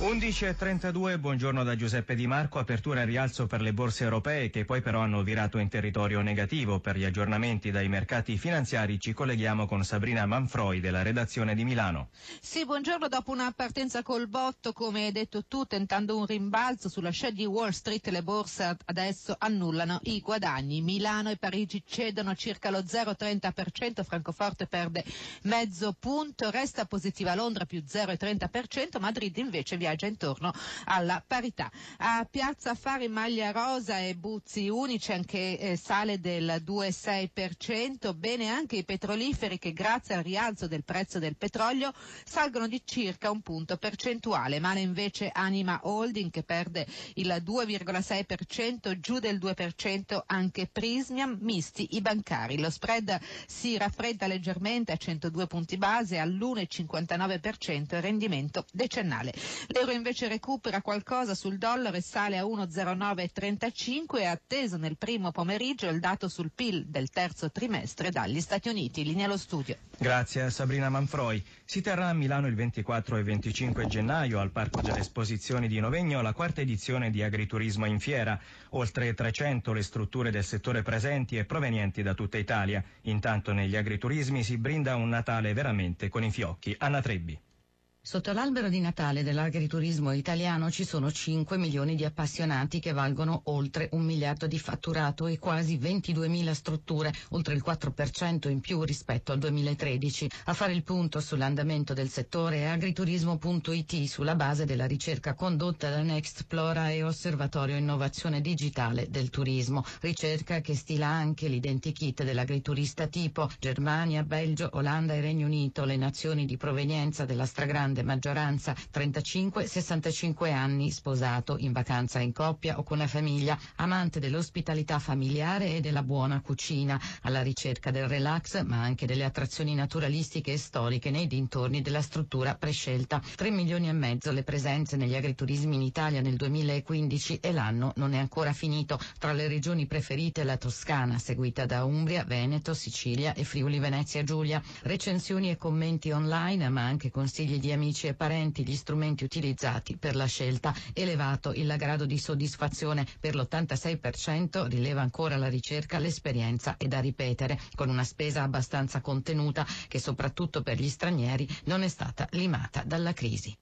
11.32, buongiorno da Giuseppe Di Marco, apertura e rialzo per le borse europee che poi però hanno virato in territorio negativo. Per gli aggiornamenti dai mercati finanziari ci colleghiamo con Sabrina Manfroi della redazione di Milano. Sì, buongiorno. Dopo una partenza col botto, come detto tu, tentando un rimbalzo sulla scia di Wall Street, le borse adesso annullano i guadagni. Milano e Parigi cedono circa lo 0,30%, Francoforte perde mezzo punto, resta positiva Londra più 0,30%, Madrid invece viaggia viaggia intorno alla parità. A Piazza Affari Maglia Rosa e Buzzi Unici anche eh, sale del 2,6%, bene anche i petroliferi che grazie al rialzo del prezzo del petrolio salgono di circa un punto percentuale, male invece Anima Holding che perde il 2,6%, giù del 2% anche Prismiam, misti i bancari. Lo spread si raffredda leggermente a 102 punti base all'1,59% il rendimento decennale. Le L'euro invece recupera qualcosa sul dollaro e sale a 1,0935 e atteso nel primo pomeriggio il dato sul PIL del terzo trimestre dagli Stati Uniti. Linea allo studio. Grazie a Sabrina Manfroi. Si terrà a Milano il 24 e 25 gennaio al Parco delle Esposizioni di Novegno la quarta edizione di Agriturismo in Fiera. Oltre 300 le strutture del settore presenti e provenienti da tutta Italia. Intanto negli agriturismi si brinda un Natale veramente con i fiocchi. Anna Trebbi. Sotto l'albero di Natale dell'agriturismo italiano ci sono 5 milioni di appassionati che valgono oltre un miliardo di fatturato e quasi 22 mila strutture, oltre il 4% in più rispetto al 2013. A fare il punto sull'andamento del settore è agriturismo.it sulla base della ricerca condotta da Nextplora e Osservatorio Innovazione Digitale del Turismo, ricerca che stila anche l'identikit dell'agriturista tipo Germania, Belgio, Olanda e Regno Unito, le nazioni di provenienza della stragrande grande maggioranza 35-65 anni, sposato, in vacanza in coppia o con la famiglia, amante dell'ospitalità familiare e della buona cucina, alla ricerca del relax ma anche delle attrazioni naturalistiche e storiche nei dintorni della struttura prescelta. 3 milioni e mezzo le presenze negli agriturismi in Italia nel 2015 e l'anno non è ancora finito. Tra le regioni preferite la Toscana, seguita da Umbria, Veneto, Sicilia e Friuli Venezia Giulia. Recensioni e commenti online ma anche consigli di amici e parenti gli strumenti utilizzati per la scelta. Elevato il grado di soddisfazione per l'86%, rileva ancora la ricerca, l'esperienza è da ripetere, con una spesa abbastanza contenuta che soprattutto per gli stranieri non è stata limata dalla crisi.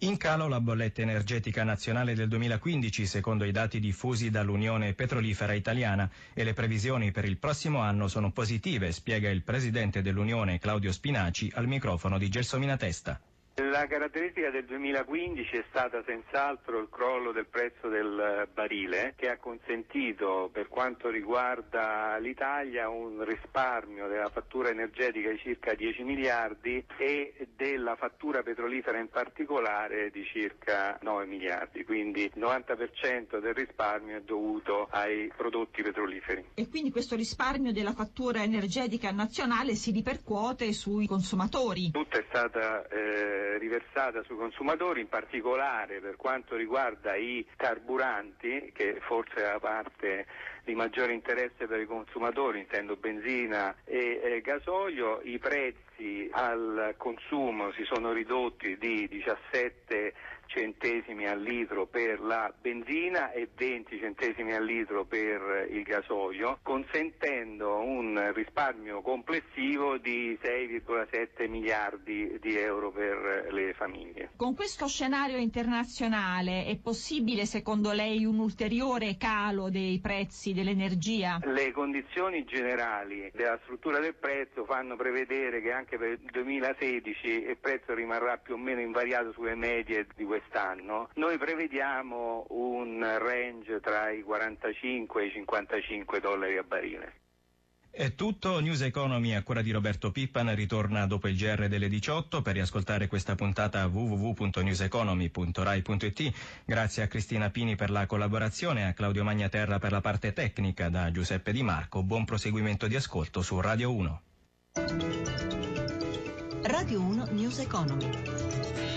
In calo la bolletta energetica nazionale del 2015 secondo i dati diffusi dall'Unione Petrolifera Italiana e le previsioni per il prossimo anno sono positive, spiega il presidente dell'Unione Claudio Spinaci al microfono di Gelsomina Testa. La caratteristica del 2015 è stata senz'altro il crollo del prezzo del barile che ha consentito per quanto riguarda l'Italia un risparmio della fattura energetica di circa 10 miliardi e della fattura petrolifera in particolare di circa 9 miliardi, quindi il 90% del risparmio è dovuto ai prodotti petroliferi. E quindi questo risparmio della fattura energetica nazionale si ripercuote sui consumatori? Tutta è stata eh, riversata sui consumatori, in particolare per quanto riguarda i carburanti, che forse è la parte di maggiore interesse per i consumatori, intendo benzina e eh, gasolio, i prezzi al consumo si sono ridotti di 17 centesimi al litro per la benzina e 20 centesimi al litro per il gasolio, consentendo un risparmio complessivo di 6,7 miliardi di euro per le famiglie. Con questo scenario internazionale è possibile secondo lei un ulteriore calo dei prezzi dell'energia? Le condizioni generali della struttura del prezzo fanno prevedere che anche per il 2016 il prezzo rimarrà più o meno invariato sulle medie di quest'anno. Noi prevediamo un range tra i 45 e i 55 dollari a barile. È tutto, News Economy a cura di Roberto Pippan ritorna dopo il GR delle 18 per riascoltare questa puntata www.newseconomy.rai.it. Grazie a Cristina Pini per la collaborazione e a Claudio Magnaterra per la parte tecnica da Giuseppe Di Marco. Buon proseguimento di ascolto su Radio 1. Radio 1 News Economy.